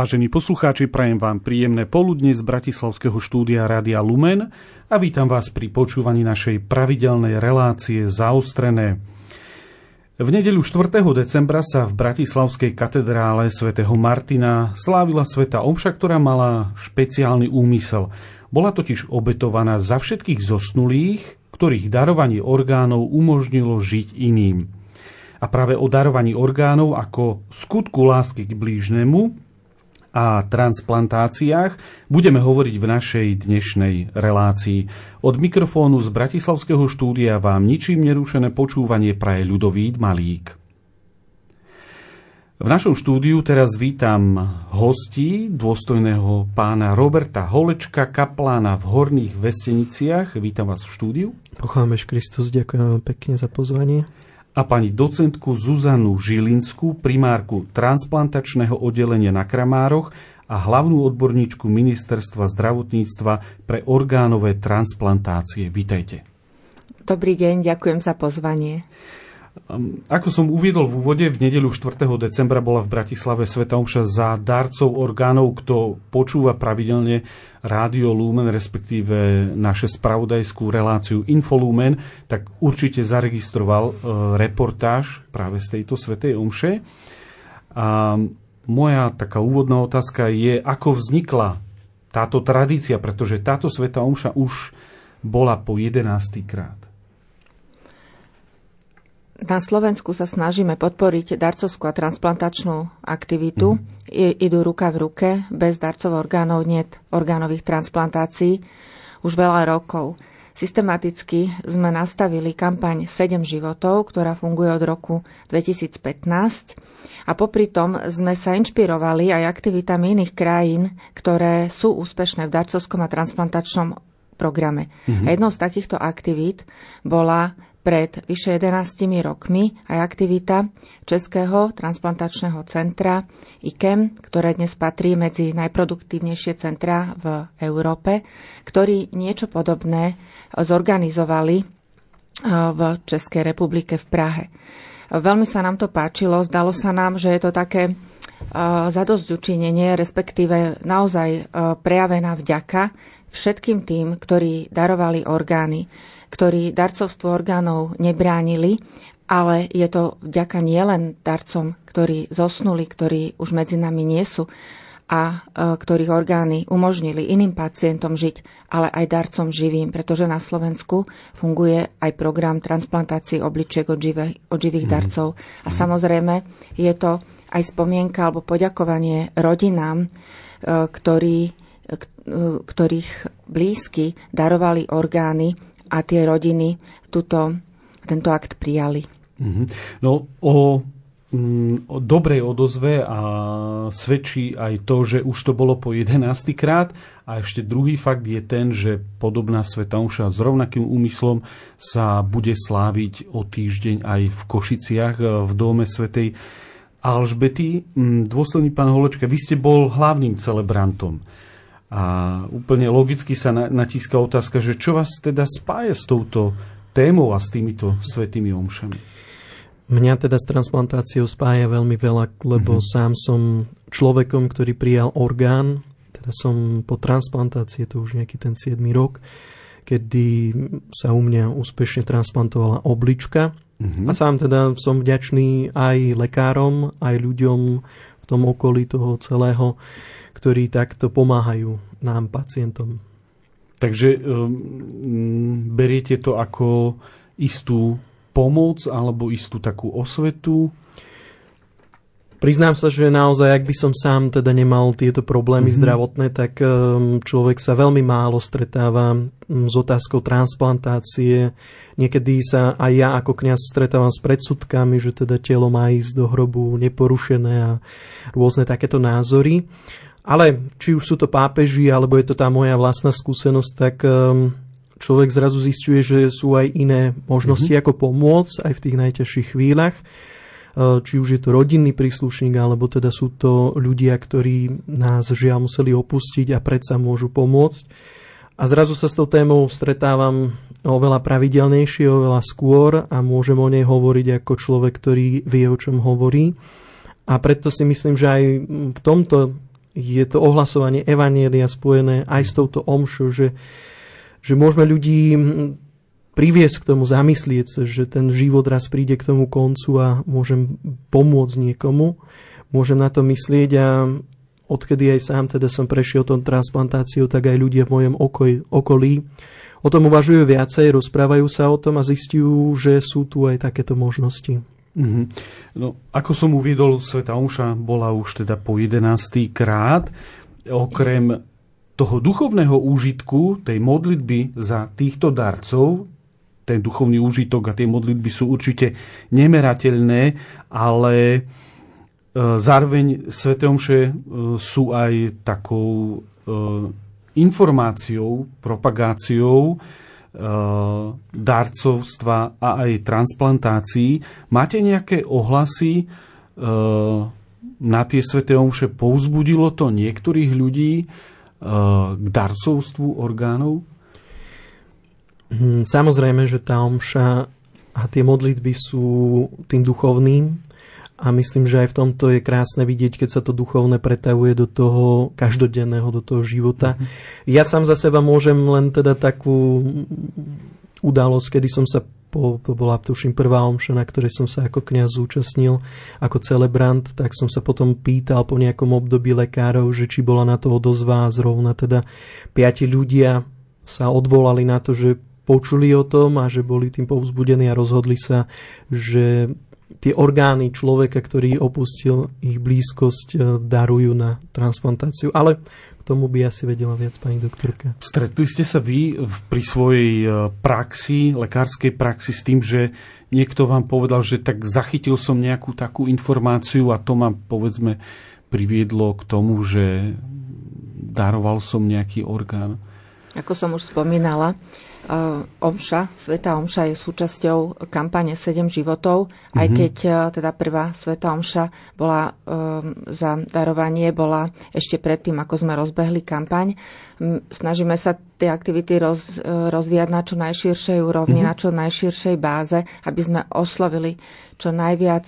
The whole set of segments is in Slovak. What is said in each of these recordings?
Vážení poslucháči, prajem vám príjemné poludne z Bratislavského štúdia Rádia Lumen a vítam vás pri počúvaní našej pravidelnej relácie Zaostrené. V nedeľu 4. decembra sa v Bratislavskej katedrále svätého Martina slávila sveta omša, ktorá mala špeciálny úmysel. Bola totiž obetovaná za všetkých zosnulých, ktorých darovanie orgánov umožnilo žiť iným. A práve o darovaní orgánov ako skutku lásky k blížnemu a transplantáciách budeme hovoriť v našej dnešnej relácii. Od mikrofónu z Bratislavského štúdia vám ničím nerušené počúvanie praje ľudovít Malík. V našom štúdiu teraz vítam hostí, dôstojného pána Roberta Holečka, kaplána v Horných Vesteniciach. Vítam vás v štúdiu. Pochvámeš Kristus, ďakujem pekne za pozvanie a pani docentku Zuzanu Žilinskú, primárku transplantačného oddelenia na Kramároch a hlavnú odborníčku Ministerstva zdravotníctva pre orgánové transplantácie. Vítajte. Dobrý deň, ďakujem za pozvanie. Ako som uviedol v úvode, v nedeľu 4. decembra bola v Bratislave Sveta Omša za darcov orgánov. Kto počúva pravidelne Rádio Lumen, respektíve naše spravodajskú reláciu Infolumen, tak určite zaregistroval e, reportáž práve z tejto Svetej Omše. A moja taká úvodná otázka je, ako vznikla táto tradícia, pretože táto Sveta Omša už bola po 11. krát. Na Slovensku sa snažíme podporiť darcovskú a transplantačnú aktivitu. Mm. I, idú ruka v ruke, bez darcov orgánov net orgánových transplantácií už veľa rokov. Systematicky sme nastavili kampaň 7 životov, ktorá funguje od roku 2015 a popri tom sme sa inšpirovali aj aktivitami iných krajín, ktoré sú úspešné v darcovskom a transplantačnom programe. Mm-hmm. A jednou z takýchto aktivít bola pred vyše 11 rokmi aj aktivita Českého transplantačného centra IKEM, ktoré dnes patrí medzi najproduktívnejšie centra v Európe, ktorí niečo podobné zorganizovali v Českej republike v Prahe. Veľmi sa nám to páčilo, zdalo sa nám, že je to také zadosť učinenie, respektíve naozaj prejavená vďaka všetkým tým, ktorí darovali orgány ktorí darcovstvo orgánov nebránili, ale je to vďaka nielen darcom, ktorí zosnuli, ktorí už medzi nami nie sú a e, ktorých orgány umožnili iným pacientom žiť, ale aj darcom živým, pretože na Slovensku funguje aj program transplantácie obličiek od, živé, od živých mm. darcov. A mm. samozrejme je to aj spomienka alebo poďakovanie rodinám, e, ktorí, e, ktorých blízky darovali orgány a tie rodiny tuto, tento akt prijali. Mm-hmm. No o mm, o dobrej odozve a svedčí aj to, že už to bolo po 11. krát a ešte druhý fakt je ten, že podobná Sveta Omša s rovnakým úmyslom sa bude sláviť o týždeň aj v Košiciach e, v dome Svetej Alžbety. Mm, dôsledný pán Holečka, vy ste bol hlavným celebrantom. A úplne logicky sa natíska otázka, že čo vás teda spája s touto témou a s týmito svetými omšami? Mňa teda s transplantáciou spája veľmi veľa, lebo mm-hmm. sám som človekom, ktorý prijal orgán, teda som po transplantácii, to už nejaký ten 7 rok, kedy sa u mňa úspešne transplantovala oblička. Mm-hmm. A sám teda som vďačný aj lekárom, aj ľuďom v tom okolí toho celého, ktorí takto pomáhajú nám, pacientom. Takže um, beriete to ako istú pomoc alebo istú takú osvetu? Priznám sa, že naozaj, ak by som sám teda nemal tieto problémy mm-hmm. zdravotné, tak um, človek sa veľmi málo stretáva um, s otázkou transplantácie. Niekedy sa aj ja ako kňaz stretávam s predsudkami, že teda telo má ísť do hrobu neporušené a rôzne takéto názory. Ale či už sú to pápeži, alebo je to tá moja vlastná skúsenosť, tak um, človek zrazu zistuje, že sú aj iné možnosti, mm-hmm. ako pomôcť aj v tých najťažších chvíľach. Uh, či už je to rodinný príslušník, alebo teda sú to ľudia, ktorí nás žiaľ museli opustiť a predsa môžu pomôcť. A zrazu sa s tou témou stretávam oveľa pravidelnejšie, oveľa skôr a môžem o nej hovoriť ako človek, ktorý vie, o čom hovorí. A preto si myslím, že aj v tomto je to ohlasovanie Evanielia spojené aj s touto omšou, že, že môžeme ľudí priviesť k tomu zamyslieť sa, že ten život raz príde k tomu koncu a môžem pomôcť niekomu, môžem na to myslieť a odkedy aj sám teda som prešiel tom transplantáciu, tak aj ľudia v mojom okolí o tom uvažujú viacej, rozprávajú sa o tom a zistujú, že sú tu aj takéto možnosti. Mm-hmm. No, ako som uviedol, Sveta Omša bola už teda po 11. krát. Okrem toho duchovného úžitku, tej modlitby za týchto darcov, ten duchovný úžitok a tie modlitby sú určite nemerateľné, ale e, zároveň Svete Omše e, sú aj takou e, informáciou, propagáciou darcovstva a aj transplantácií. Máte nejaké ohlasy na tie Svete Omše? Pouzbudilo to niektorých ľudí k darcovstvu orgánov? Hm, samozrejme, že tá omša a tie modlitby sú tým duchovným a myslím, že aj v tomto je krásne vidieť, keď sa to duchovné pretavuje do toho každodenného, do toho života. Mm-hmm. Ja sám za seba môžem len teda takú udalosť, kedy som sa po, to bola tuším prvá omša, na ktorej som sa ako kňaz zúčastnil ako celebrant, tak som sa potom pýtal po nejakom období lekárov, že či bola na to odozva a zrovna teda piati ľudia sa odvolali na to, že počuli o tom a že boli tým povzbudení a rozhodli sa, že tie orgány človeka, ktorý opustil ich blízkosť, e, darujú na transplantáciu. Ale k tomu by asi vedela viac pani doktorka. Stretli ste sa vy pri svojej e, praxi, lekárskej praxi s tým, že niekto vám povedal, že tak zachytil som nejakú takú informáciu a to ma povedzme priviedlo k tomu, že daroval som nejaký orgán? Ako som už spomínala, omša, Sveta Omša je súčasťou kampane 7 životov, aj mm-hmm. keď eh, teda prvá Sveta Omša bola um, za darovanie, bola ešte predtým, ako sme rozbehli kampaň. Snažíme sa tie aktivity roz, rozvíjať na čo najširšej úrovni, mm-hmm. na čo najširšej báze, aby sme oslovili čo najviac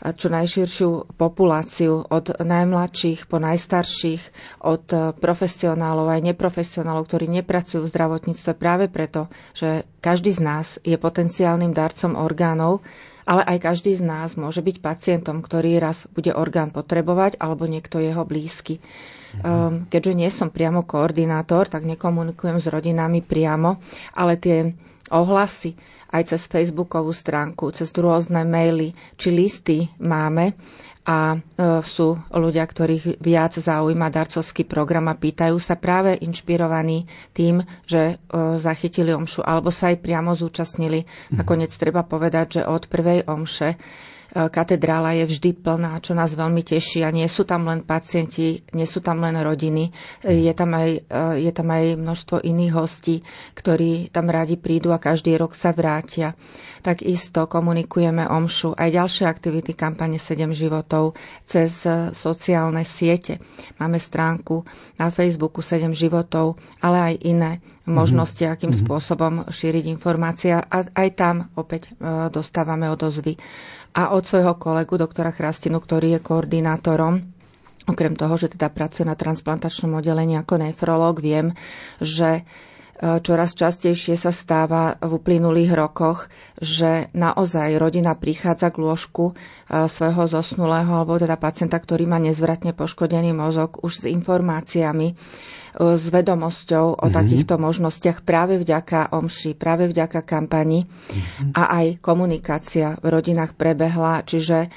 čo najširšiu populáciu od najmladších po najstarších, od profesionálov aj neprofesionálov, ktorí nepracujú v zdravotníctve práve preto, že každý z nás je potenciálnym darcom orgánov, ale aj každý z nás môže byť pacientom, ktorý raz bude orgán potrebovať alebo niekto jeho blízky. Um, keďže nie som priamo koordinátor, tak nekomunikujem s rodinami priamo, ale tie ohlasy, aj cez Facebookovú stránku, cez rôzne maily či listy máme a e, sú ľudia, ktorých viac zaujíma darcovský program a pýtajú sa práve inšpirovaní tým, že e, zachytili omšu alebo sa aj priamo zúčastnili. Mhm. Nakoniec treba povedať, že od prvej omše katedrála je vždy plná, čo nás veľmi teší a nie sú tam len pacienti, nie sú tam len rodiny, je tam aj, je tam aj množstvo iných hostí, ktorí tam radi prídu a každý rok sa vrátia. Takisto komunikujeme omšu aj ďalšie aktivity kampane 7 životov cez sociálne siete. Máme stránku na Facebooku 7 životov, ale aj iné možnosti, mm-hmm. akým mm-hmm. spôsobom šíriť informácie a aj tam opäť e, dostávame odozvy a od svojho kolegu, doktora Chrastinu, ktorý je koordinátorom Okrem toho, že teda pracuje na transplantačnom oddelení ako nefrológ, viem, že čoraz častejšie sa stáva v uplynulých rokoch, že naozaj rodina prichádza k lôžku e, svojho zosnulého alebo teda pacienta, ktorý má nezvratne poškodený mozog už s informáciami, E, s vedomosťou o mm-hmm. takýchto možnostiach práve vďaka omši, práve vďaka kampani mm-hmm. a aj komunikácia v rodinách prebehla, čiže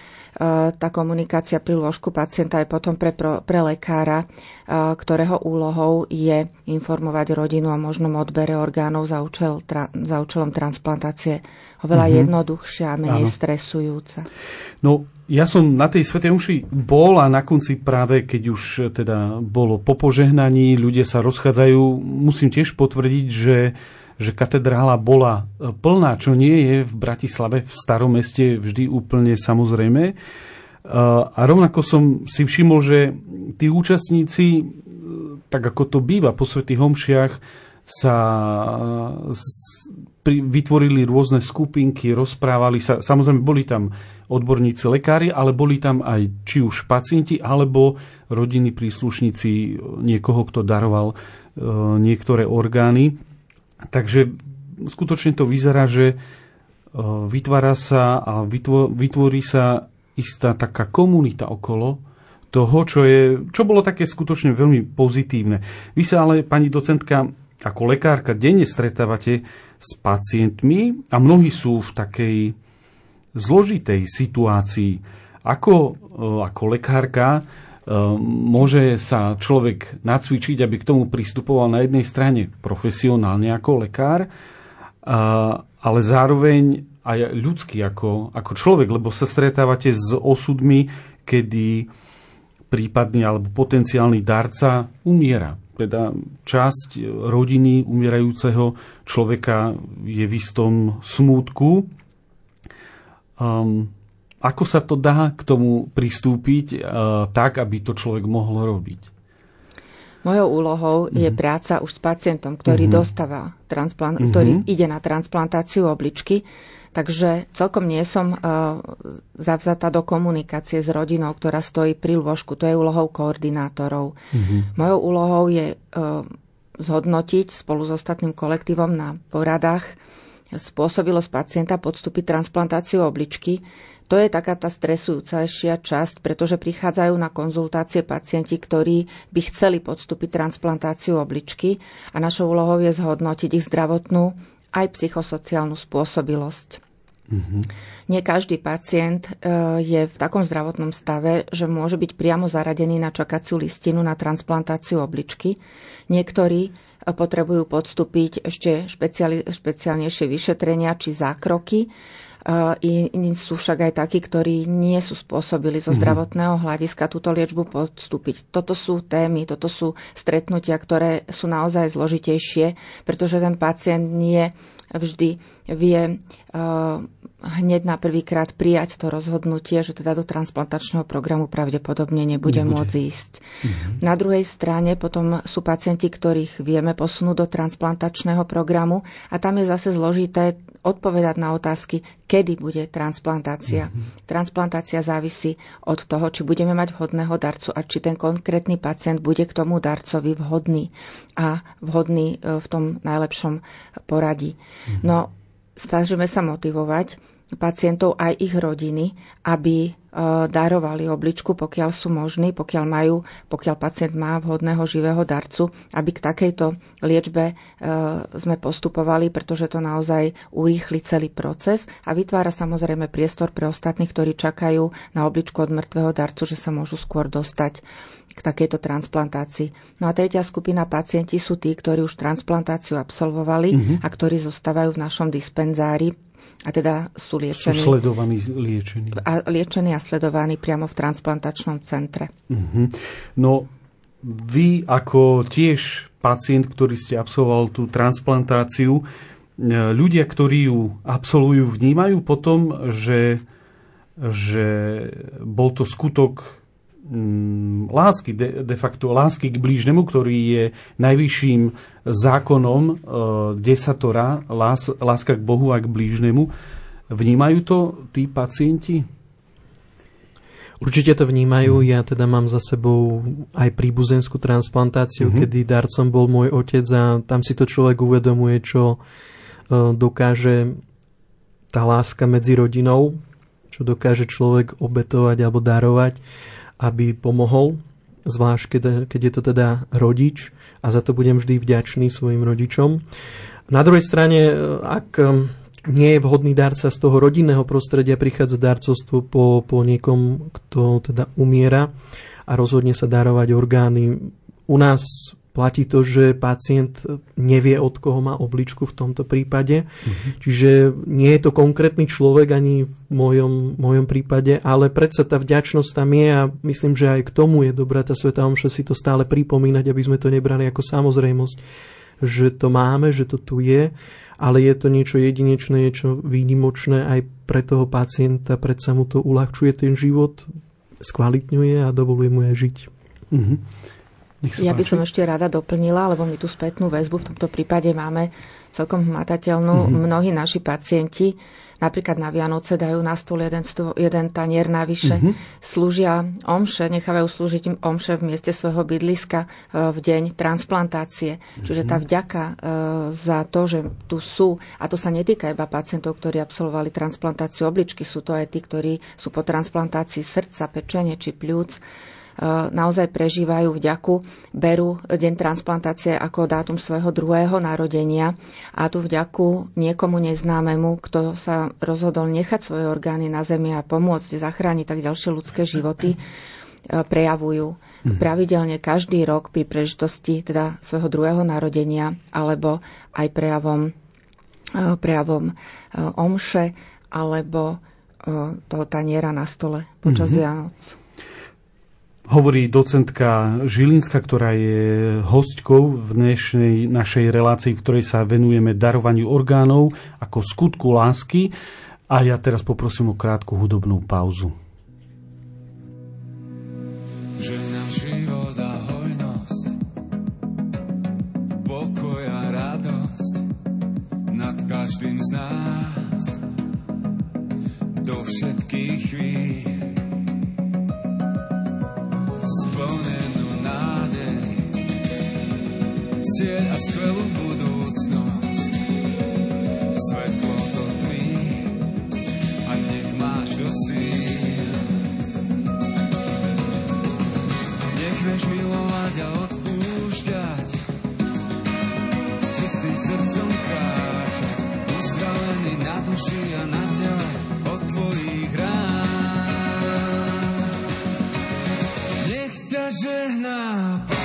tá komunikácia pri lôžku pacienta je potom pre, pre lekára, e, ktorého úlohou je informovať rodinu o možnom odbere orgánov za, účel, tra, za účelom transplantácie oveľa mm-hmm. jednoduchšia a menej Áno. stresujúca. No, ja som na tej Svetej Omši bol a na konci práve, keď už teda bolo po požehnaní, ľudia sa rozchádzajú, musím tiež potvrdiť, že, že katedrála bola plná, čo nie je v Bratislave, v starom meste vždy úplne samozrejme. A rovnako som si všimol, že tí účastníci, tak ako to býva po Svetých Homšiach, sa vytvorili rôzne skupinky, rozprávali sa. Samozrejme, boli tam odborníci lekári, ale boli tam aj či už pacienti, alebo rodinní príslušníci niekoho, kto daroval e, niektoré orgány. Takže skutočne to vyzerá, že e, vytvára sa a vytvorí sa istá taká komunita okolo toho, čo, je, čo bolo také skutočne veľmi pozitívne. Vy sa ale, pani docentka, ako lekárka denne stretávate s pacientmi a mnohí sú v takej zložitej situácii. Ako, e, ako lekárka môže sa človek nacvičiť, aby k tomu pristupoval na jednej strane profesionálne ako lekár, ale zároveň aj ľudský ako, ako človek, lebo sa stretávate s osudmi, kedy prípadný alebo potenciálny darca umiera teda časť rodiny umierajúceho človeka je v istom smútku. Um, ako sa to dá k tomu pristúpiť uh, tak, aby to človek mohol robiť? Mojou úlohou mm-hmm. je práca už s pacientom, ktorý mm-hmm. dostáva transplant, mm-hmm. ktorý ide na transplantáciu obličky Takže celkom nie som uh, zavzatá do komunikácie s rodinou, ktorá stojí pri lôžku. To je úlohou koordinátorov. Mm-hmm. Mojou úlohou je uh, zhodnotiť spolu s ostatným kolektívom na poradách spôsobilosť pacienta podstúpiť transplantáciu obličky. To je taká tá stresujúcejšia časť, pretože prichádzajú na konzultácie pacienti, ktorí by chceli podstúpiť transplantáciu obličky a našou úlohou je zhodnotiť ich zdravotnú aj psychosociálnu spôsobilosť. Mm-hmm. Nie každý pacient e, je v takom zdravotnom stave, že môže byť priamo zaradený na čakaciu listinu na transplantáciu obličky. Niektorí e, potrebujú podstúpiť ešte špeciali, špeciálnejšie vyšetrenia či zákroky. E, iní sú však aj takí, ktorí nie sú spôsobili zo mhm. zdravotného hľadiska túto liečbu podstúpiť. Toto sú témy, toto sú stretnutia, ktoré sú naozaj zložitejšie, pretože ten pacient nie vždy vie hneď na prvýkrát prijať to rozhodnutie, že teda do transplantačného programu pravdepodobne nebude, nebude. môcť ísť. Mm-hmm. Na druhej strane potom sú pacienti, ktorých vieme posunúť do transplantačného programu a tam je zase zložité odpovedať na otázky, kedy bude transplantácia. Mm-hmm. Transplantácia závisí od toho, či budeme mať vhodného darcu a či ten konkrétny pacient bude k tomu darcovi vhodný a vhodný e, v tom najlepšom poradí. Mm-hmm. No, snažíme sa motivovať pacientov aj ich rodiny, aby e, darovali obličku, pokiaľ sú možní, pokiaľ majú, pokiaľ pacient má vhodného živého darcu, aby k takejto liečbe e, sme postupovali, pretože to naozaj urýchli celý proces a vytvára samozrejme priestor pre ostatných, ktorí čakajú na obličku od mŕtvého darcu, že sa môžu skôr dostať k takejto transplantácii. No a tretia skupina pacienti sú tí, ktorí už transplantáciu absolvovali mm-hmm. a ktorí zostávajú v našom dispenzári a teda sú liečení. Sú sledovaní, liečení. A liečení a sledovaní priamo v transplantačnom centre. Mm-hmm. No, vy ako tiež pacient, ktorý ste absolvoval tú transplantáciu, e, ľudia, ktorí ju absolvujú, vnímajú potom, že, že bol to skutok lásky, de, de facto lásky k blížnemu, ktorý je najvyšším zákonom e, desatora, lás, láska k Bohu a k blížnemu. Vnímajú to tí pacienti? Určite to vnímajú. Ja teda mám za sebou aj príbuzenskú transplantáciu, uh-huh. kedy darcom bol môj otec a tam si to človek uvedomuje, čo e, dokáže tá láska medzi rodinou, čo dokáže človek obetovať alebo darovať aby pomohol, zvlášť keď, je to teda rodič a za to budem vždy vďačný svojim rodičom. Na druhej strane, ak um, nie je vhodný darca z toho rodinného prostredia, prichádza darcovstvo po, po niekom, kto teda umiera a rozhodne sa darovať orgány. U nás Platí to, že pacient nevie, od koho má obličku v tomto prípade. Mm-hmm. Čiže nie je to konkrétny človek ani v mojom, mojom prípade, ale predsa tá vďačnosť tam je a myslím, že aj k tomu je dobrá tá Sveta Omša si to stále pripomínať, aby sme to nebrali ako samozrejmosť, že to máme, že to tu je, ale je to niečo jedinečné, niečo výnimočné aj pre toho pacienta, predsa mu to uľahčuje ten život, skvalitňuje a dovoluje mu aj žiť. Mm-hmm. Ja by som ešte rada doplnila, lebo my tú spätnú väzbu v tomto prípade máme celkom hmatateľnú. Mm-hmm. Mnohí naši pacienti napríklad na Vianoce dajú na stôl jeden, stôl, jeden tanier navyše, mm-hmm. slúžia omše, nechávajú slúžiť im omše v mieste svojho bydliska e, v deň transplantácie. Mm-hmm. Čiže tá vďaka e, za to, že tu sú, a to sa netýka iba pacientov, ktorí absolvovali transplantáciu obličky, sú to aj tí, ktorí sú po transplantácii srdca, pečenie či pľúc, naozaj prežívajú vďaku, berú deň transplantácie ako dátum svojho druhého narodenia a tú vďaku niekomu neznámemu, kto sa rozhodol nechať svoje orgány na zemi a pomôcť zachrániť tak ďalšie ľudské životy, e, prejavujú mhm. pravidelne každý rok pri prežitosti teda svojho druhého narodenia alebo aj prejavom, e, prejavom omše alebo toho taniera na stole počas mm-hmm. Vianoc. Hovorí docentka Žilinska, ktorá je hostkou v dnešnej našej relácii, v ktorej sa venujeme darovaniu orgánov ako skutku lásky. A ja teraz poprosím o krátku hudobnú pauzu. Že život a hojnosť, pokoj a radosť nad každým z nás do všetkých chvíľ cieľ a skvelú budúcnosť. Svetlo to tmí a nech máš do síl. Nech vieš milovať a odpúšťať, s čistým srdcom kráčať, uzdravený na duši a na tele od tvojich rán. žehná Nech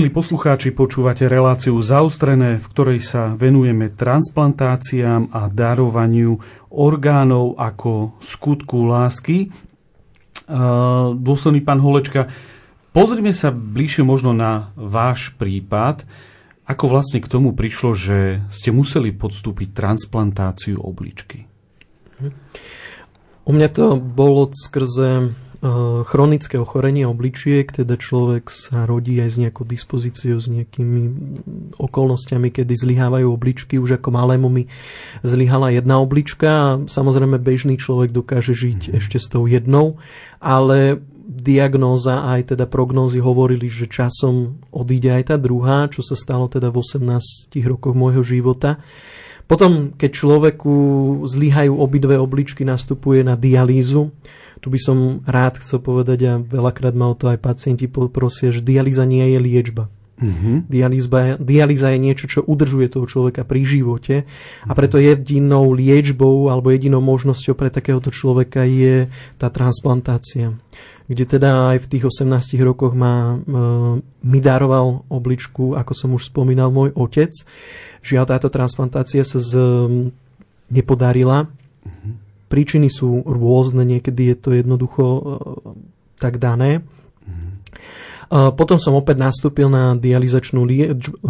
Milí poslucháči, počúvate reláciu zaustrené, v ktorej sa venujeme transplantáciám a darovaniu orgánov ako skutku lásky. Dôsledný pán Holečka, pozrime sa bližšie možno na váš prípad. Ako vlastne k tomu prišlo, že ste museli podstúpiť transplantáciu obličky? U mňa to bolo skrze chronické ochorenie obličiek, teda človek sa rodí aj s nejakou dispozíciou, s nejakými okolnostiami, kedy zlyhávajú obličky. Už ako malému mi zlyhala jedna oblička a samozrejme bežný človek dokáže žiť mm-hmm. ešte s tou jednou, ale diagnóza aj teda prognózy hovorili, že časom odíde aj tá druhá, čo sa stalo teda v 18 rokoch môjho života. Potom, keď človeku zlyhajú obidve obličky, nastupuje na dialýzu, tu by som rád chcel povedať a veľakrát ma o to aj pacienti prosia, že dialýza nie je liečba. Mm-hmm. Dialýza je niečo, čo udržuje toho človeka pri živote a preto jedinou liečbou alebo jedinou možnosťou pre takéhoto človeka je tá transplantácia. Kde teda aj v tých 18 rokoch ma, mi daroval obličku, ako som už spomínal, môj otec. Žiaľ, táto transplantácia sa z, nepodarila. Mm-hmm Príčiny sú rôzne, niekedy je to jednoducho e, tak dané. Mhm. Potom som opäť nastúpil na dializačnú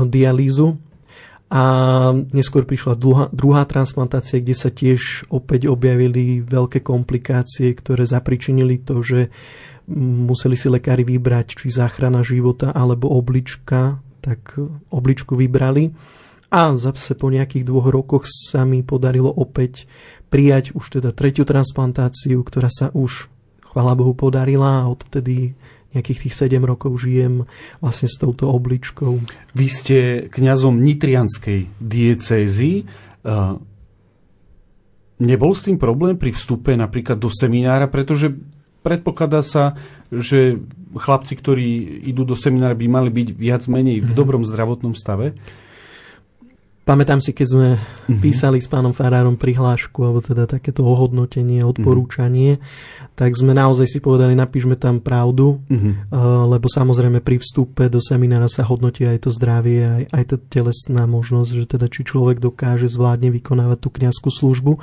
dialýzu a neskôr prišla druhá, druhá transplantácia, kde sa tiež opäť objavili veľké komplikácie, ktoré zapričinili to, že museli si lekári vybrať, či záchrana života alebo oblička, tak obličku vybrali. A zase po nejakých dvoch rokoch sa mi podarilo opäť prijať už teda tretiu transplantáciu, ktorá sa už, chvála Bohu, podarila a odtedy nejakých tých 7 rokov žijem vlastne s touto obličkou. Vy ste kňazom Nitrianskej diecézy. Nebol s tým problém pri vstupe napríklad do seminára, pretože predpokladá sa, že chlapci, ktorí idú do seminára, by mali byť viac menej v mhm. dobrom zdravotnom stave. Pamätám si, keď sme mm-hmm. písali s pánom Farárom prihlášku, alebo teda takéto ohodnotenie, odporúčanie, mm-hmm. tak sme naozaj si povedali, napíšme tam pravdu, mm-hmm. uh, lebo samozrejme pri vstupe do seminára sa hodnotí aj to zdravie, aj, aj tá telesná možnosť, že teda či človek dokáže zvládne vykonávať tú kniazskú službu. Uh,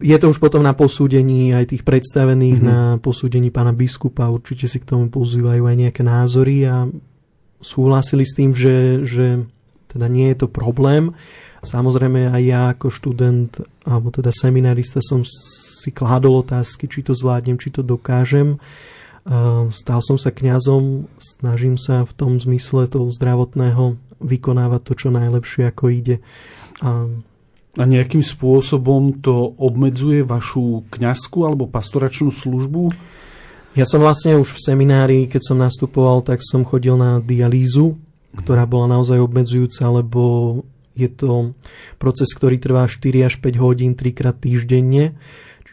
je to už potom na posúdení aj tých predstavených, mm-hmm. na posúdení pána biskupa, určite si k tomu pozývajú aj nejaké názory a súhlasili s tým, že, že teda nie je to problém. Samozrejme aj ja ako študent alebo teda seminarista som si kládol otázky, či to zvládnem, či to dokážem. Stal som sa kňazom, snažím sa v tom zmysle toho zdravotného vykonávať to, čo najlepšie ako ide. A a nejakým spôsobom to obmedzuje vašu kňazskú alebo pastoračnú službu? Ja som vlastne už v seminári, keď som nastupoval, tak som chodil na dialýzu ktorá bola naozaj obmedzujúca, lebo je to proces, ktorý trvá 4 až 5 hodín, 3 krát týždenne.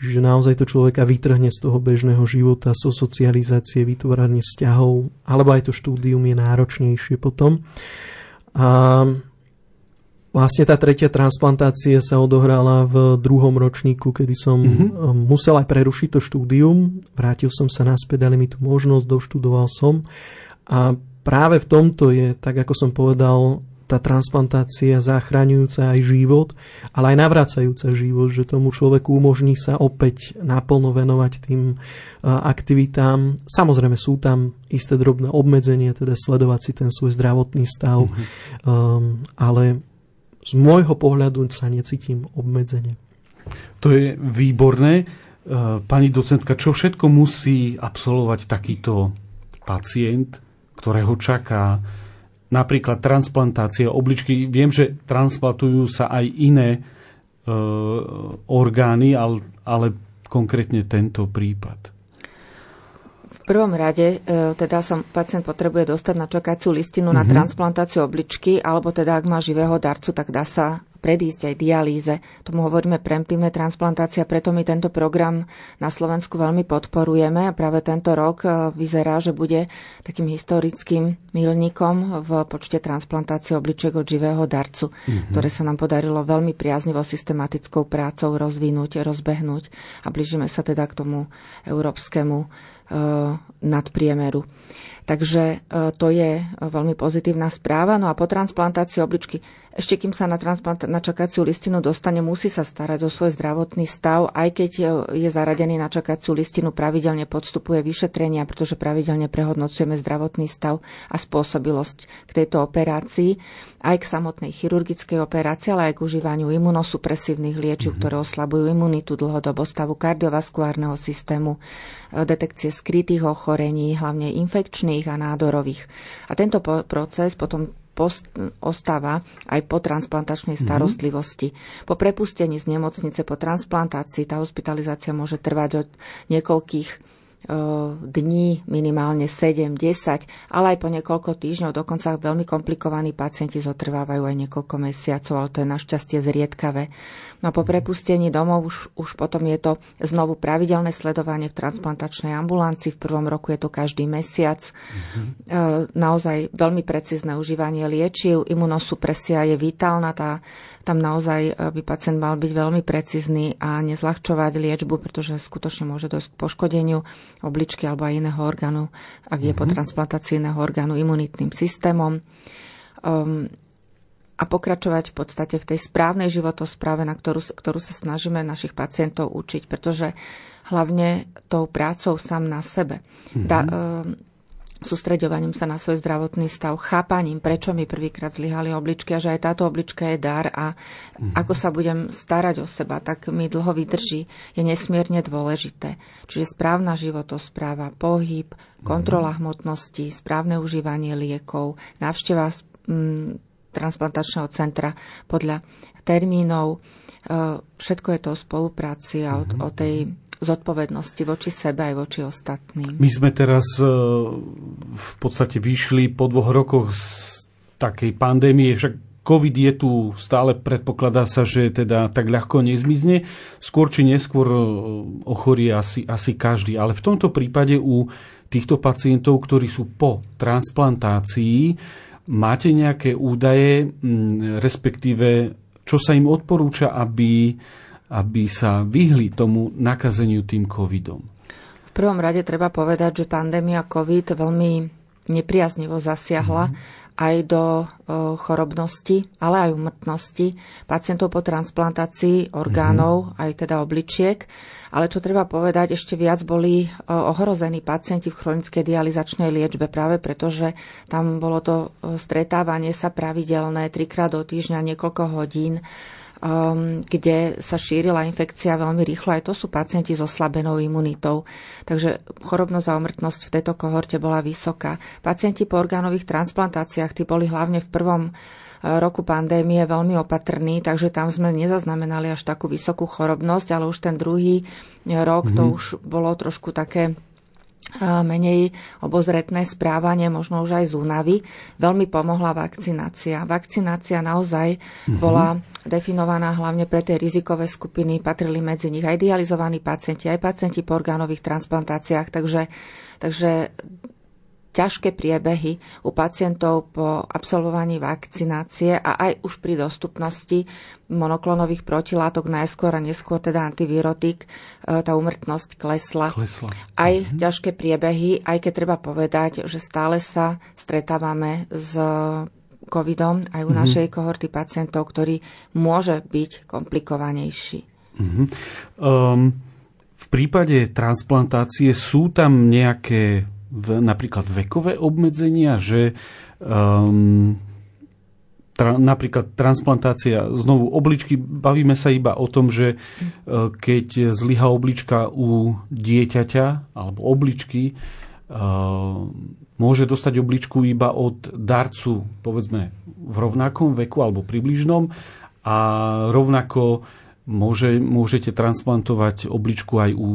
Čiže naozaj to človeka vytrhne z toho bežného života, zo so socializácie, vytváranie vzťahov, alebo aj to štúdium je náročnejšie potom. A vlastne tá tretia transplantácia sa odohrala v druhom ročníku, kedy som mm-hmm. musel aj prerušiť to štúdium. Vrátil som sa naspäť, dali mi tú možnosť, doštudoval som. A práve v tomto je, tak ako som povedal, tá transplantácia zachraňujúca aj život, ale aj navracajúca život, že tomu človeku umožní sa opäť naplno venovať tým aktivitám. Samozrejme sú tam isté drobné obmedzenia, teda sledovať si ten svoj zdravotný stav, mm-hmm. um, ale z môjho pohľadu sa necítim obmedzenie. To je výborné. Uh, pani docentka, čo všetko musí absolvovať takýto pacient, ktorého čaká napríklad transplantácia obličky. Viem, že transplantujú sa aj iné e, orgány, ale, ale konkrétne tento prípad. Prvom rade, e, teda sa pacient potrebuje dostať na čakajúcu listinu mm-hmm. na mhm. transplantáciu obličky, alebo teda ak má živého darcu, tak dá sa predísť aj dialýze. Tomu hovoríme preemptívne transplantácia, preto my tento program na Slovensku veľmi podporujeme a práve tento rok e, vyzerá, že bude takým historickým milníkom v počte transplantácie obličiek od živého darcu, mm-hmm. ktoré sa nám podarilo veľmi priaznivo systematickou prácou rozvinúť, rozbehnúť a blížime sa teda k tomu európskemu nadpriemeru. Takže e, to je veľmi pozitívna správa. No a po transplantácii obličky ešte kým sa na transplant na čakaciu listinu dostane, musí sa starať o svoj zdravotný stav, aj keď je zaradený na čakaciu listinu, pravidelne podstupuje vyšetrenia, pretože pravidelne prehodnocujeme zdravotný stav a spôsobilosť k tejto operácii, aj k samotnej chirurgickej operácii, ale aj k užívaniu imunosupresívnych liečiv, mm-hmm. ktoré oslabujú imunitu dlhodobo stavu kardiovaskulárneho systému, e, detekcie skrytých ochorení, hlavne infekčných a nádorových. A tento proces potom post, ostáva aj po transplantačnej mhm. starostlivosti. Mm-hmm. Po prepustení z nemocnice po transplantácii tá hospitalizácia môže trvať od niekoľkých dní, minimálne 7, 10, ale aj po niekoľko týždňov, dokonca veľmi komplikovaní pacienti zotrvávajú aj niekoľko mesiacov, ale to je našťastie zriedkavé. No po prepustení domov už, už potom je to znovu pravidelné sledovanie v transplantačnej ambulancii. V prvom roku je to každý mesiac. Mm-hmm. Naozaj veľmi precízne užívanie liečiv. Imunosupresia je vitálna. Tá, tam naozaj e, by pacient mal byť veľmi precízny a nezľahčovať liečbu, pretože skutočne môže dojsť k poškodeniu obličky alebo aj iného orgánu, ak je po mhm. transplantácii iného orgánu imunitným systémom. Um, a pokračovať v podstate v tej správnej životospráve, na ktorú, ktorú sa snažíme našich pacientov učiť, pretože hlavne tou prácou sám na sebe, mm-hmm. da, e, sústreďovaním sa na svoj zdravotný stav, chápaním, prečo mi prvýkrát zlyhali obličky a že aj táto oblička je dar a mm-hmm. ako sa budem starať o seba, tak mi dlho vydrží, je nesmierne dôležité. Čiže správna životospráva, pohyb, kontrola mm-hmm. hmotnosti, správne užívanie liekov, návšteva transplantačného centra podľa termínov. E, všetko je to o spolupráci a o, o tej zodpovednosti voči sebe aj voči ostatným. My sme teraz e, v podstate vyšli po dvoch rokoch z takej pandémie, však COVID je tu stále, predpokladá sa, že teda tak ľahko nezmizne. Skôr či neskôr e, ochorie asi, asi každý. Ale v tomto prípade u týchto pacientov, ktorí sú po transplantácii, Máte nejaké údaje, respektíve čo sa im odporúča, aby, aby sa vyhli tomu nakazeniu tým covidom? V prvom rade treba povedať, že pandémia COVID veľmi nepriaznivo zasiahla mm-hmm aj do chorobnosti, ale aj umrtnosti pacientov po transplantácii orgánov, mm-hmm. aj teda obličiek. Ale čo treba povedať, ešte viac boli ohrození pacienti v chronickej dializačnej liečbe práve preto, že tam bolo to stretávanie sa pravidelné trikrát do týždňa niekoľko hodín um, kde sa šírila infekcia veľmi rýchlo. Aj to sú pacienti s oslabenou imunitou. Takže chorobnosť a umrtnosť v tejto kohorte bola vysoká. Pacienti po orgánových transplantáciách, tí boli hlavne v prvom uh, roku pandémie veľmi opatrní, takže tam sme nezaznamenali až takú vysokú chorobnosť, ale už ten druhý rok mm-hmm. to mhm. už bolo trošku také menej obozretné správanie, možno už aj z únavy. Veľmi pomohla vakcinácia. Vakcinácia naozaj mm-hmm. bola definovaná hlavne pre tie rizikové skupiny, patrili medzi nich aj dializovaní pacienti, aj pacienti po orgánových transplantáciách, takže, takže ťažké priebehy u pacientov po absolvovaní vakcinácie a aj už pri dostupnosti monoklonových protilátok najskôr a neskôr teda antivirotik, e, tá umrtnosť klesla. klesla. Aj mhm. ťažké priebehy, aj keď treba povedať, že stále sa stretávame s covidom aj u mm-hmm. našej kohorty pacientov, ktorý môže byť komplikovanejší. Mm-hmm. Um, v prípade transplantácie sú tam nejaké v, napríklad vekové obmedzenia, že um, tra, napríklad transplantácia znovu obličky, bavíme sa iba o tom, že uh, keď zlyha oblička u dieťaťa alebo obličky, uh, môže dostať obličku iba od darcu, povedzme, v rovnakom veku alebo približnom a rovnako môže, môžete transplantovať obličku aj u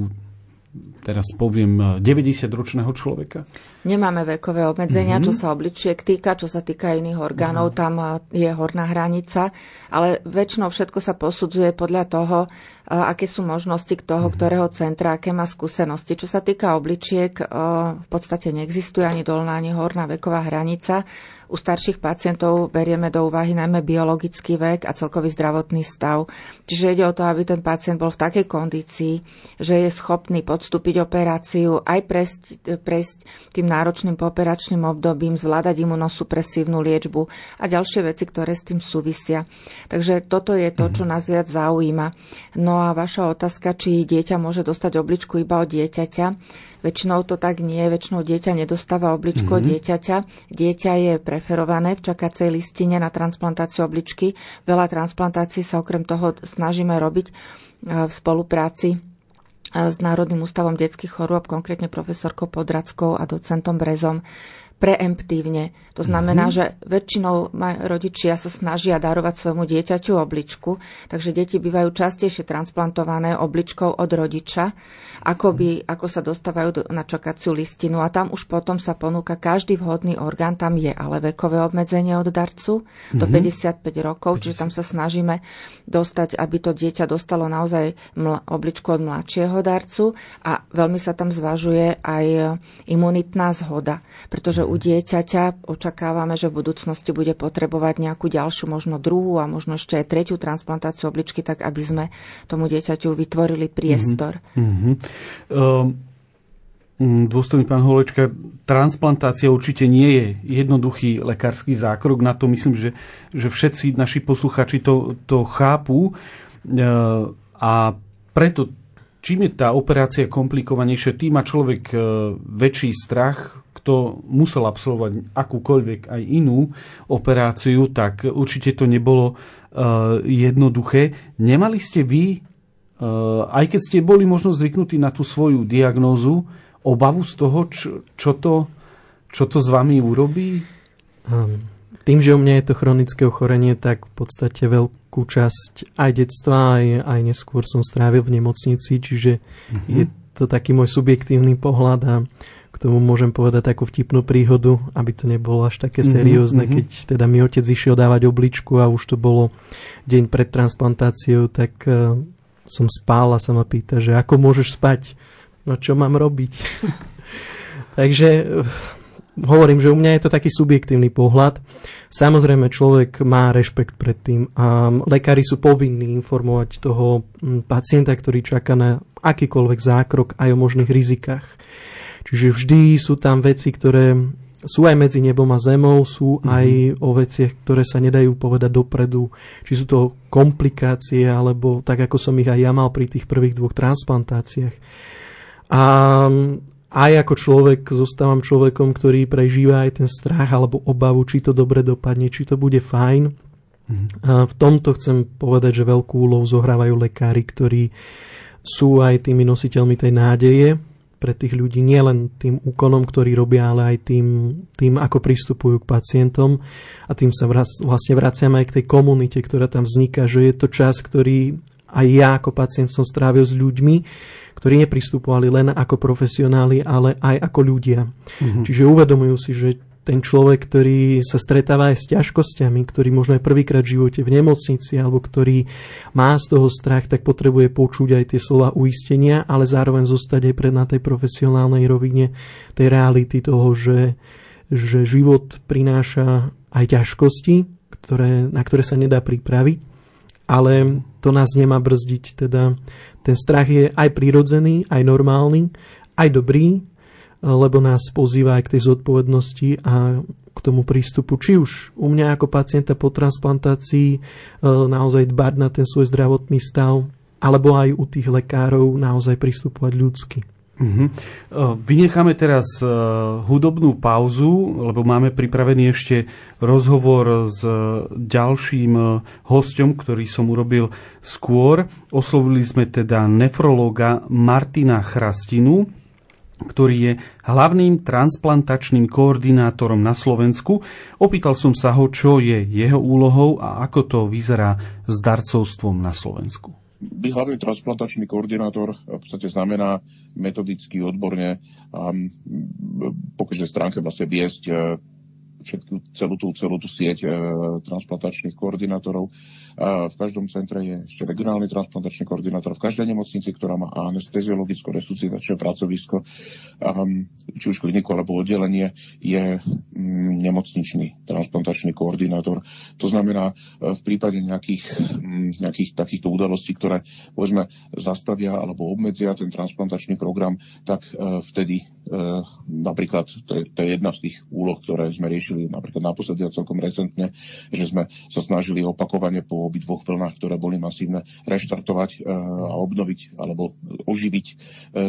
teraz poviem, 90-ročného človeka? Nemáme vekové obmedzenia, mm-hmm. čo sa obličiek týka, čo sa týka iných orgánov, mm-hmm. tam je horná hranica, ale väčšinou všetko sa posudzuje podľa toho, aké sú možnosti k toho, mm-hmm. ktorého centra, aké má skúsenosti. Čo sa týka obličiek, v podstate neexistuje ani dolná, ani horná veková hranica. U starších pacientov berieme do úvahy najmä biologický vek a celkový zdravotný stav. Čiže ide o to, aby ten pacient bol v takej kondícii, že je schopný podstúpiť urobiť operáciu, aj prejsť, prejsť tým náročným pooperačným obdobím, zvládať imunosupresívnu liečbu a ďalšie veci, ktoré s tým súvisia. Takže toto je to, čo mhm. nás viac zaujíma. No a vaša otázka, či dieťa môže dostať obličku iba od dieťaťa, Väčšinou to tak nie, väčšinou dieťa nedostáva obličko mm-hmm. dieťaťa. Dieťa je preferované v čakacej listine na transplantáciu obličky. Veľa transplantácií sa okrem toho snažíme robiť v spolupráci s Národným ústavom detských chorôb, konkrétne profesorkou Podradskou a docentom Brezom preemptívne. To znamená, mm-hmm. že väčšinou rodičia sa snažia darovať svojmu dieťaťu obličku, takže deti bývajú častejšie transplantované obličkou od rodiča, ako, by, ako sa dostávajú do, na čakaciu listinu. A tam už potom sa ponúka každý vhodný orgán, tam je ale vekové obmedzenie od darcu mm-hmm. do 55 mhm. rokov, 50. čiže tam sa snažíme dostať, aby to dieťa dostalo naozaj ml- obličku od mladšieho darcu a veľmi sa tam zvažuje aj imunitná zhoda, pretože u dieťaťa očakávame, že v budúcnosti bude potrebovať nejakú ďalšiu, možno druhú a možno ešte aj tretiu transplantáciu obličky, tak aby sme tomu dieťaťu vytvorili priestor. Mm-hmm. Um, dôstojný pán Holečka, transplantácia určite nie je jednoduchý lekársky zákrok. Na to myslím, že, že všetci naši posluchači to, to chápu. Uh, a preto čím je tá operácia komplikovanejšia, tým má človek uh, väčší strach, kto musel absolvovať akúkoľvek aj inú operáciu, tak určite to nebolo uh, jednoduché. Nemali ste vy, uh, aj keď ste boli možno zvyknutí na tú svoju diagnózu, obavu z toho, čo, čo, to, čo to s vami urobí? Um, tým, že u mňa je to chronické ochorenie, tak v podstate veľkú časť aj detstva, aj, aj neskôr som strávil v nemocnici, čiže uh-huh. je to taký môj subjektívny pohľad a k tomu môžem povedať takú vtipnú príhodu, aby to nebolo až také mhm, seriózne, mm-hmm. keď teda mi otec išiel dávať obličku a už to bolo deň pred transplantáciou, tak uh, som spál a sa ma pýta, že ako môžeš spať? No čo mám robiť? Takže uh, hovorím, že u mňa je to taký subjektívny pohľad. Samozrejme, človek má rešpekt pred tým a lekári sú povinní informovať toho pacienta, ktorý čaká na akýkoľvek zákrok aj o možných rizikách. Čiže vždy sú tam veci, ktoré sú aj medzi nebom a zemou, sú mm-hmm. aj o veciach, ktoré sa nedajú povedať dopredu. Či sú to komplikácie, alebo tak, ako som ich aj ja mal pri tých prvých dvoch transplantáciách. A aj ako človek zostávam človekom, ktorý prežíva aj ten strach alebo obavu, či to dobre dopadne, či to bude fajn. Mm-hmm. A v tomto chcem povedať, že veľkú úlohu zohrávajú lekári, ktorí sú aj tými nositeľmi tej nádeje, pre tých ľudí nielen tým úkonom, ktorý robia, ale aj tým, tým ako pristupujú k pacientom a tým sa vrac, vlastne vraciam aj k tej komunite, ktorá tam vzniká, že je to čas, ktorý aj ja ako pacient som strávil s ľuďmi, ktorí nepristupovali len ako profesionáli, ale aj ako ľudia. Mm-hmm. Čiže uvedomujú si, že ten človek, ktorý sa stretáva aj s ťažkosťami, ktorý možno aj prvýkrát v živote v nemocnici alebo ktorý má z toho strach, tak potrebuje počuť aj tie slova uistenia, ale zároveň zostať aj pred na tej profesionálnej rovine tej reality toho, že, že život prináša aj ťažkosti, ktoré, na ktoré sa nedá pripraviť, ale to nás nemá brzdiť. Teda ten strach je aj prirodzený, aj normálny, aj dobrý, lebo nás pozýva aj k tej zodpovednosti a k tomu prístupu, či už u mňa ako pacienta po transplantácii e, naozaj dbať na ten svoj zdravotný stav, alebo aj u tých lekárov naozaj pristupovať ľudsky. Uh-huh. Vynecháme teraz hudobnú pauzu, lebo máme pripravený ešte rozhovor s ďalším hostom, ktorý som urobil skôr. Oslovili sme teda nefrológa Martina Chrastinu, ktorý je hlavným transplantačným koordinátorom na Slovensku. Opýtal som sa ho, čo je jeho úlohou a ako to vyzerá s darcovstvom na Slovensku. Byť hlavný transplantačný koordinátor v podstate znamená metodicky, odborne um, po každej stránke vlastne viesť uh, všetku celú tú, celú tú sieť uh, transplantačných koordinátorov V každom centre je ešte regionálny transplantačný koordinátor. V každej nemocnici, ktorá má anesteziologické resuscitačné pracovisko, či už kliniku alebo oddelenie, je mm, nemocničný transplantačný koordinátor. To znamená, v prípade nejakých, mm, nejakých takýchto udalostí, ktoré povedzme zastavia alebo obmedzia ten transplantačný program, tak vtedy napríklad, to je, to je jedna z tých úloh, ktoré sme riešili napríklad naposledy a celkom recentne, že sme sa snažili opakovane po obidvoch vlnách, ktoré boli masívne, reštartovať e, a obnoviť alebo oživiť e,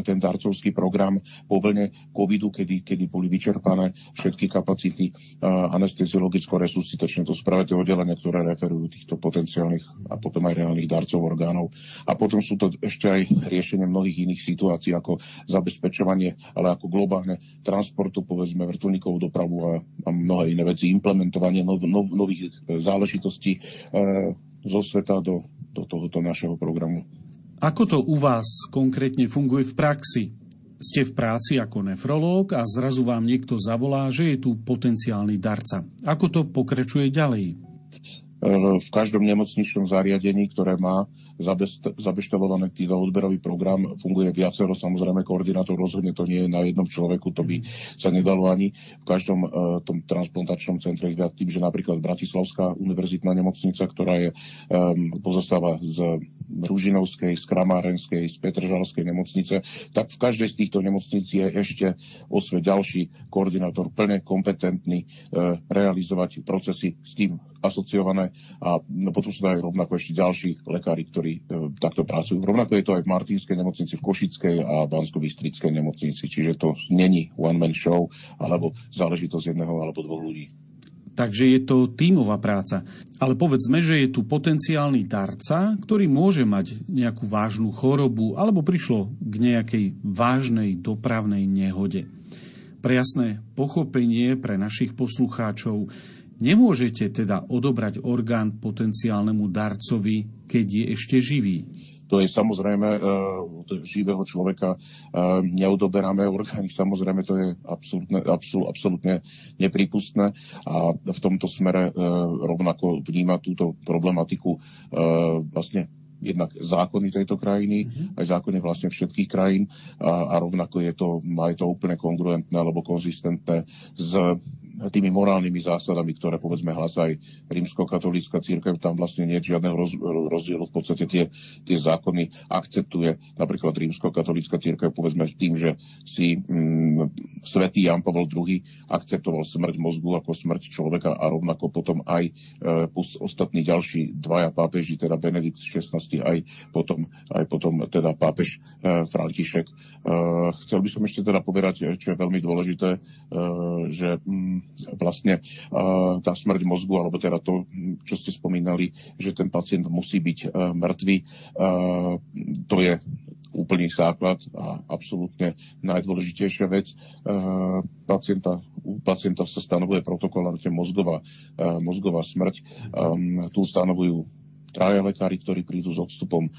ten darcovský program po vlne covidu, kedy, kedy boli vyčerpané všetky kapacity e, anesteziologicko-resuscitačné, to spravé oddelenia, ktoré referujú týchto potenciálnych a potom aj reálnych darcov orgánov. A potom sú to ešte aj riešenie mnohých iných situácií, ako zabezpečovanie, ale ako globálne transportu, povedzme, vrtulníkovú dopravu a, a mnohé iné veci, implementovanie nov, nov, nových záležitostí zo sveta do, do tohoto našeho programu. Ako to u vás konkrétne funguje v praxi? Ste v práci ako nefrológ a zrazu vám niekto zavolá, že je tu potenciálny darca. Ako to pokračuje ďalej? V každom nemocničnom zariadení, ktoré má zabeštelovaný týto odberový program, funguje viacero, samozrejme koordinátor rozhodne to nie je na jednom človeku, to by sa nedalo ani v každom uh, tom transplantačnom centre viac tým, že napríklad Bratislavská univerzitná nemocnica, ktorá je um, pozostáva z Ružinovskej, z Kramárenskej, z Petržalskej nemocnice, tak v každej z týchto nemocníc je ešte osve ďalší koordinátor plne kompetentný uh, realizovať procesy s tým asociované a potom sú to aj rovnako ešte ďalší lekári, ktorí e, takto pracujú. Rovnako je to aj v Martinskej nemocnici, v Košickej a bansko nemocnici, čiže to není one-man show alebo záležitosť jedného alebo dvoch ľudí. Takže je to tímová práca. Ale povedzme, že je tu potenciálny darca, ktorý môže mať nejakú vážnu chorobu alebo prišlo k nejakej vážnej dopravnej nehode. Pre jasné pochopenie pre našich poslucháčov Nemôžete teda odobrať orgán potenciálnemu darcovi, keď je ešte živý. To je samozrejme, uh, živého človeka uh, neodoberáme orgány, samozrejme to je absolútne, absol, absolútne nepripustné a v tomto smere uh, rovnako vníma túto problematiku vlastne jednak zákony tejto krajiny, mm-hmm. aj zákony vlastne všetkých krajín a, a rovnako je to, má je to úplne kongruentné alebo konzistentné s tými morálnymi zásadami, ktoré povedzme hlasá aj rímsko-katolícka církev, tam vlastne nie je žiadneho roz, rozdielu. V podstate tie, tie zákony akceptuje napríklad rímsko-katolícka církev, povedzme tým, že si mm, svätý Jan Pavel II akceptoval smrť mozgu ako smrť človeka a rovnako potom aj e, ostatní ďalší dvaja pápeži, teda Benedikt XVI, aj potom, aj potom teda pápež e, František. E, chcel by som ešte teda povedať, čo je veľmi dôležité, e, že mm, vlastne tá smrť mozgu, alebo teda to, čo ste spomínali, že ten pacient musí byť mŕtvý, to je úplný základ a absolútne najdôležitejšia vec. Pacienta, u pacienta sa stanovuje protokol, mozgová, mozgová smrť. Tu stanovujú traja lekári, ktorí prídu s odstupom e,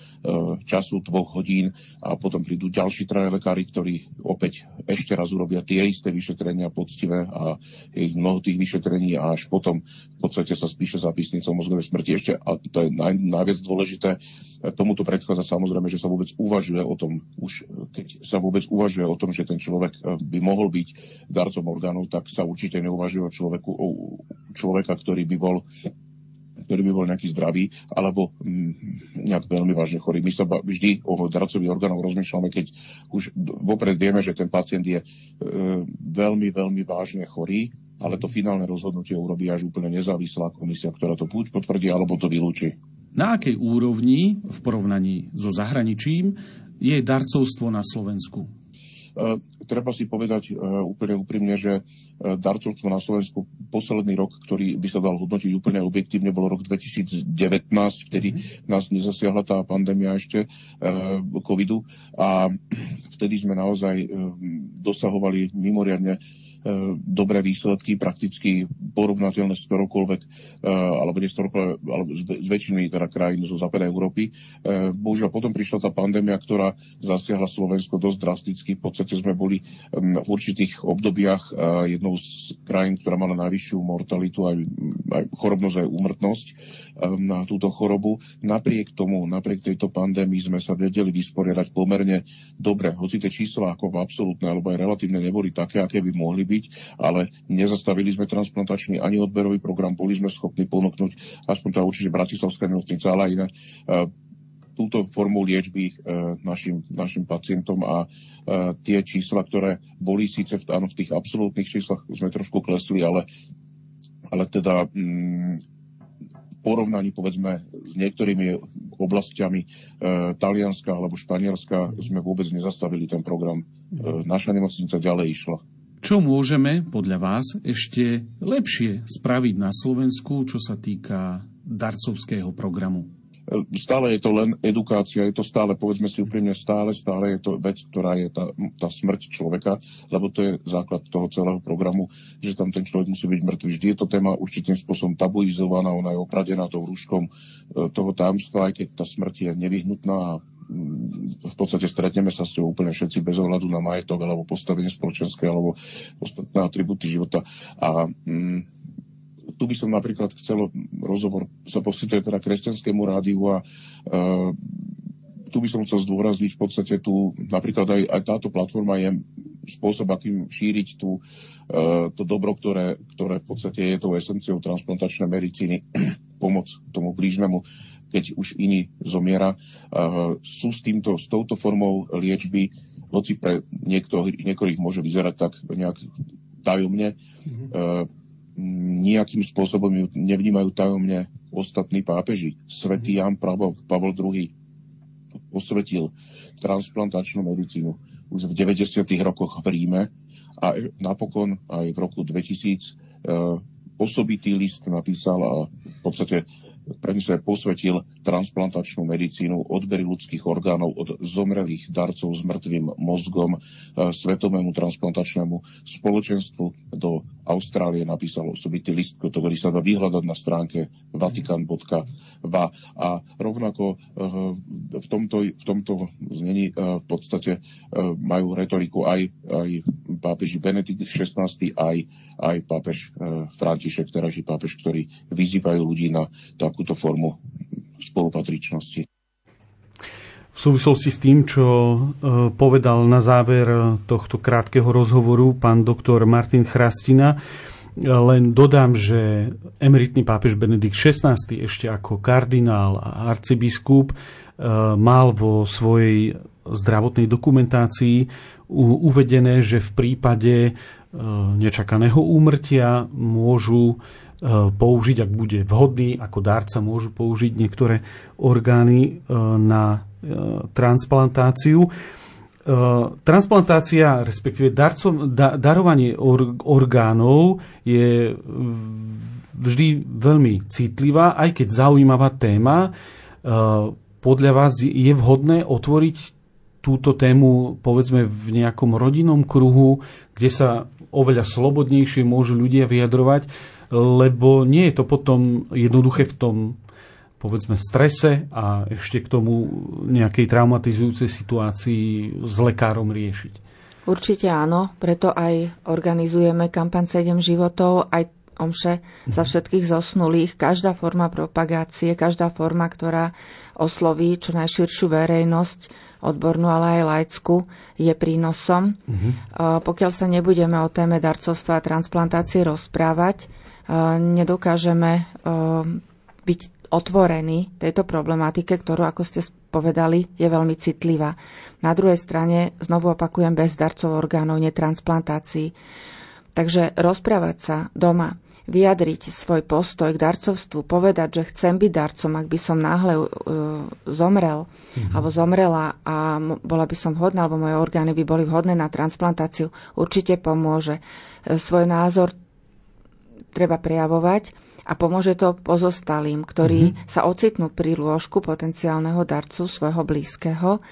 času dvoch hodín a potom prídu ďalší traja lekári, ktorí opäť ešte raz urobia tie isté vyšetrenia poctivé a ich mnoho tých vyšetrení a až potom v podstate sa spíše zápisnica mozgovej smrti. Ešte, a to je naj, najviac dôležité, tomuto predchádza samozrejme, že sa vôbec uvažuje o tom, už keď sa vôbec uvažuje o tom, že ten človek e, by mohol byť darcom orgánov, tak sa určite neuvažuje o človeku, o človeka, ktorý by bol ktorý by bol nejaký zdravý, alebo mm, nejak veľmi vážne chorý. My sa vždy o darcovi orgánov rozmýšľame, keď už vopred vieme, že ten pacient je e, veľmi, veľmi vážne chorý, ale to finálne rozhodnutie urobí až úplne nezávislá komisia, ktorá to buď potvrdí, alebo to vylúči. Na akej úrovni v porovnaní so zahraničím je darcovstvo na Slovensku? E, treba si povedať e, úplne úprimne, že e, darcovstvo na Slovensku posledný rok, ktorý by sa dal hodnotiť úplne objektívne, bol rok 2019, vtedy mm. nás nezasiahla tá pandémia ešte covidu a vtedy sme naozaj dosahovali mimoriadne dobré výsledky, prakticky porovnateľné s ktoroukoľvek, alebo, nie alebo s väčšinami teda krajín zo západnej Európy. Bohužiaľ potom prišla tá pandémia, ktorá zasiahla Slovensko dosť drasticky. V podstate sme boli v určitých obdobiach jednou z krajín, ktorá mala najvyššiu mortalitu, aj, aj chorobnosť, aj úmrtnosť na túto chorobu. Napriek tomu, napriek tejto pandémii sme sa vedeli vysporiadať pomerne dobre, hoci tie čísla ako absolútne alebo aj relatívne neboli také, aké by mohli byť, ale nezastavili sme transplantačný ani odberový program, boli sme schopní ponúknuť, aspoň teda určite Bratislavská nemocnica, ale aj iné, túto formu liečby e, našim, našim pacientom a e, tie čísla, ktoré boli síce v, áno, v tých absolútnych číslach sme trošku klesli, ale, ale teda mm, porovnaní povedzme s niektorými oblastiami e, Talianska alebo Španielska sme vôbec nezastavili ten program. E, naša nemocnica ďalej išla. Čo môžeme podľa vás ešte lepšie spraviť na Slovensku, čo sa týka darcovského programu? stále je to len edukácia, je to stále, povedzme si úprimne, stále, stále je to vec, ktorá je tá, tá smrť človeka, lebo to je základ toho celého programu, že tam ten človek musí byť mŕtvý. Vždy je to téma určitým spôsobom tabuizovaná, ona je opradená tou rúškom e, toho támstva, aj keď tá smrť je nevyhnutná a v podstate stretneme sa s ňou úplne všetci bez ohľadu na majetok alebo postavenie spoločenské alebo ostatné atributy života. A mm, tu by som napríklad chcel rozhovor sa poskytuje teda kresťanskému rádiu a uh, tu by som chcel zdôrazniť v podstate tu, napríklad aj, aj táto platforma je spôsob, akým šíriť tú, uh, to dobro, ktoré, ktoré v podstate je tou esenciou transplantačnej medicíny, pomoc tomu blížnemu, keď už iný zomiera. Uh, sú s, týmto, s touto formou liečby, hoci pre niektorých, môže vyzerať tak nejak tajomne, mm-hmm. nejakým spôsobom ju nevnímajú tajomne ostatní pápeži. Svetý Jan Pavel, Pavel II osvetil transplantačnú medicínu už v 90. rokoch v Ríme a napokon aj v roku 2000 e, osobitý list napísal a v podstate sa posvetil transplantačnú medicínu, odbery ľudských orgánov od zomrelých darcov s mŕtvým mozgom, e, svetomému transplantačnému spoločenstvu. Do Austrálie napísal osobitý list, ktorý sa dá vyhľadať na stránke vatikan.va a rovnako e, v tomto, v tomto znení e, v podstate majú retoriku aj, aj pápež Benedikt XVI, aj, aj pápež František, terajší pápež, ktorí vyzývajú ľudí na takú takúto formu spolupatričnosti. V súvislosti s tým, čo e, povedal na záver tohto krátkeho rozhovoru pán doktor Martin Chrastina, e, len dodám, že emeritný pápež Benedikt XVI ešte ako kardinál a arcibiskup e, mal vo svojej zdravotnej dokumentácii uvedené, že v prípade nečakaného úmrtia môžu E, použiť, ak bude vhodný, ako dárca môžu použiť niektoré orgány e, na e, transplantáciu. Transplantácia, respektíve darcom, da, darovanie or, orgánov je vždy veľmi citlivá, aj keď zaujímavá téma. Podľa vás je vhodné otvoriť túto tému povedzme v nejakom rodinnom kruhu, kde sa oveľa slobodnejšie môžu ľudia vyjadrovať, lebo nie je to potom jednoduché v tom povedzme strese a ešte k tomu nejakej traumatizujúcej situácii s lekárom riešiť. Určite áno, preto aj organizujeme kampan 7 životov, aj omše za mhm. všetkých zosnulých. Každá forma propagácie, každá forma, ktorá osloví čo najširšiu verejnosť, odbornú, ale aj laickú, je prínosom. Mm-hmm. Pokiaľ sa nebudeme o téme darcovstva a transplantácie rozprávať, nedokážeme byť otvorení tejto problematike, ktorú, ako ste povedali, je veľmi citlivá. Na druhej strane, znovu opakujem, bez darcov orgánov, netransplantácií. Takže rozprávať sa doma, vyjadriť svoj postoj k darcovstvu, povedať, že chcem byť darcom, ak by som náhle uh, zomrel mm-hmm. alebo zomrela a bola by som vhodná, alebo moje orgány by boli vhodné na transplantáciu, určite pomôže. E, svoj názor treba prejavovať a pomôže to pozostalým, ktorí mm-hmm. sa ocitnú pri lôžku potenciálneho darcu svojho blízkeho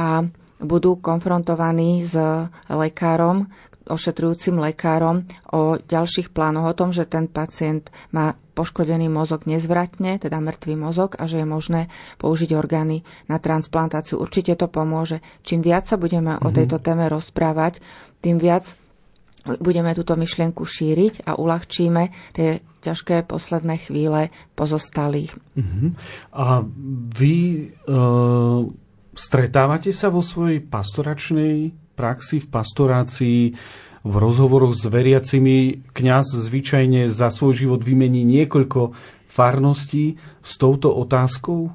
a budú konfrontovaní s lekárom, ošetrujúcim lekárom o ďalších plánoch, o tom, že ten pacient má poškodený mozog nezvratne, teda mŕtvý mozog a že je možné použiť orgány na transplantáciu. Určite to pomôže. Čím viac sa budeme mm-hmm. o mhm. tejto téme rozprávať, tým viac budeme túto myšlienku šíriť a uľahčíme tie ťažké posledné chvíle pozostalých. Uh-huh. A vy uh, stretávate sa vo svojej pastoračnej praxi, v pastorácii, v rozhovoroch s veriacimi. Kňaz zvyčajne za svoj život vymení niekoľko farností s touto otázkou?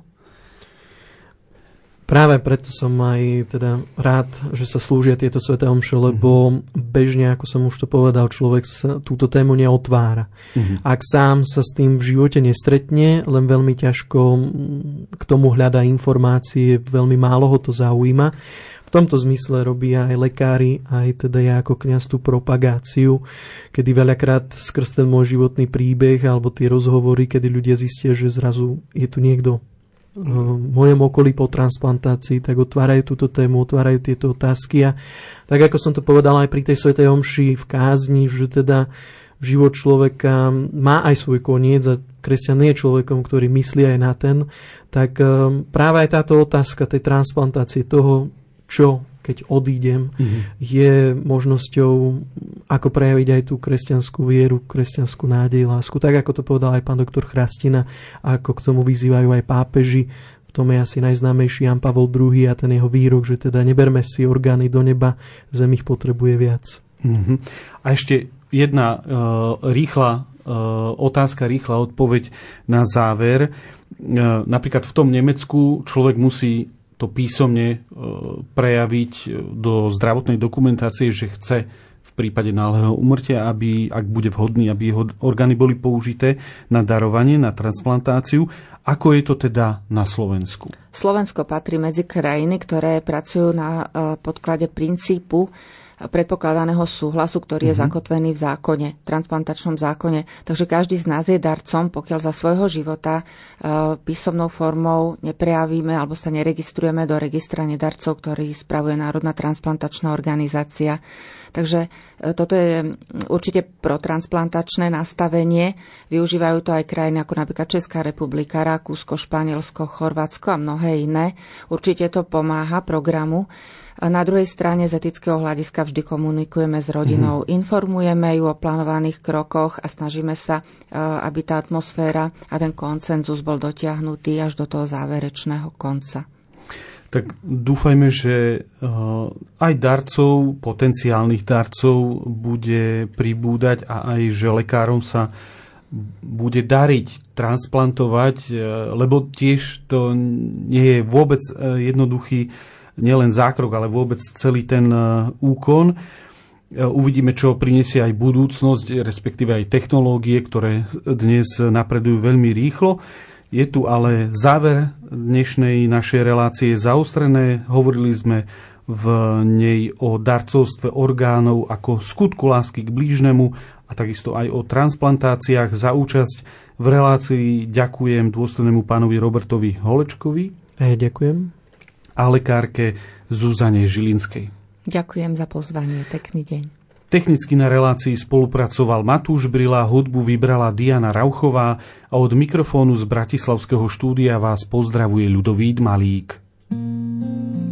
Práve preto som aj teda rád, že sa slúžia tieto sveté omše, lebo bežne, ako som už to povedal, človek sa túto tému neotvára. Uh-huh. Ak sám sa s tým v živote nestretne, len veľmi ťažko k tomu hľadá informácie, veľmi málo ho to zaujíma. Tomto zmysle robia aj lekári, aj teda ja ako kniaz tú propagáciu, kedy veľakrát skrz ten môj životný príbeh alebo tie rozhovory, kedy ľudia zistia, že zrazu je tu niekto v mojom okolí po transplantácii, tak otvárajú túto tému, otvárajú tieto otázky a tak ako som to povedal aj pri tej Svetej Omši v kázni, že teda život človeka má aj svoj koniec a kresťan je človekom, ktorý myslí aj na ten, tak um, práve aj táto otázka tej transplantácie, toho, čo keď odídem, mm-hmm. je možnosťou, ako prejaviť aj tú kresťanskú vieru, kresťanskú nádej, lásku. Tak ako to povedal aj pán doktor Chrastina, ako k tomu vyzývajú aj pápeži. V tom je asi najznámejší Jan Pavol II a ten jeho výrok, že teda neberme si orgány do neba, zem ich potrebuje viac. Mm-hmm. A ešte jedna uh, rýchla uh, otázka, rýchla odpoveď na záver. Uh, napríklad v tom Nemecku človek musí to písomne e, prejaviť do zdravotnej dokumentácie, že chce v prípade náleho umrtia, aby, ak bude vhodný, aby jeho orgány boli použité na darovanie, na transplantáciu. Ako je to teda na Slovensku? Slovensko patrí medzi krajiny, ktoré pracujú na e, podklade princípu predpokladaného súhlasu, ktorý je mm-hmm. zakotvený v zákone, transplantačnom zákone. Takže každý z nás je darcom, pokiaľ za svojho života e, písomnou formou neprejavíme alebo sa neregistrujeme do registra nedarcov, ktorý spravuje Národná transplantačná organizácia. Takže e, toto je určite protransplantačné nastavenie. Využívajú to aj krajiny ako napríklad Česká republika, Rakúsko, Španielsko, Chorvátsko a mnohé iné. Určite to pomáha programu. Na druhej strane z etického hľadiska vždy komunikujeme s rodinou, mm-hmm. informujeme ju o plánovaných krokoch a snažíme sa, e, aby tá atmosféra a ten koncenzus bol dotiahnutý až do toho záverečného konca. Tak dúfajme, že e, aj darcov, potenciálnych darcov bude pribúdať a aj, že lekárom sa bude dariť transplantovať, e, lebo tiež to nie je vôbec jednoduchý nielen zákrok, ale vôbec celý ten e, úkon. E, uvidíme, čo prinesie aj budúcnosť, respektíve aj technológie, ktoré dnes napredujú veľmi rýchlo. Je tu ale záver dnešnej našej relácie zaostrené. Hovorili sme v nej o darcovstve orgánov ako skutku lásky k blížnemu a takisto aj o transplantáciách. Za účasť v relácii ďakujem dôstojnému pánovi Robertovi Holečkovi. E, ďakujem a lekárke Zuzane Žilinskej. Ďakujem za pozvanie, pekný deň. Technicky na relácii spolupracoval Matúš Brila, hudbu vybrala Diana Rauchová a od mikrofónu z Bratislavského štúdia vás pozdravuje Ľudovít Malík. Dávam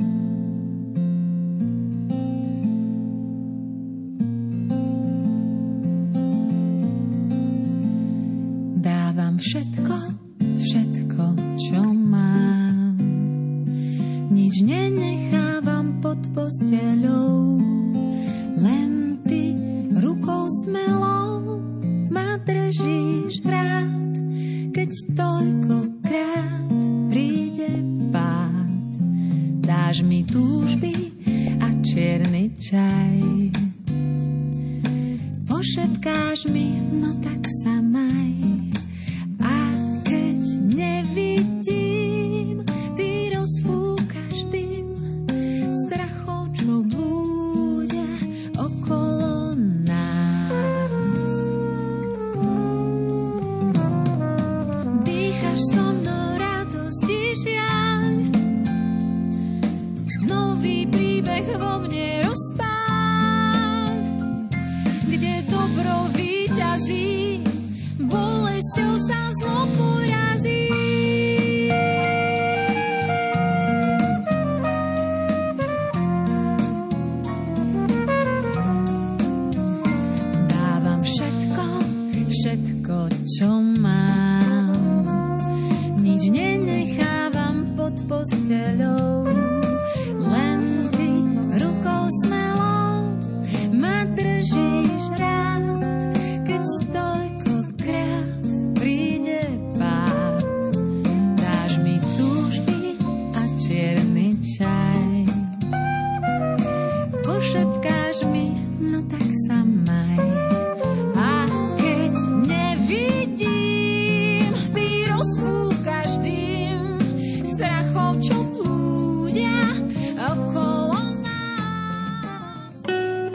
čaj. Pošetkáš mi, no tak sa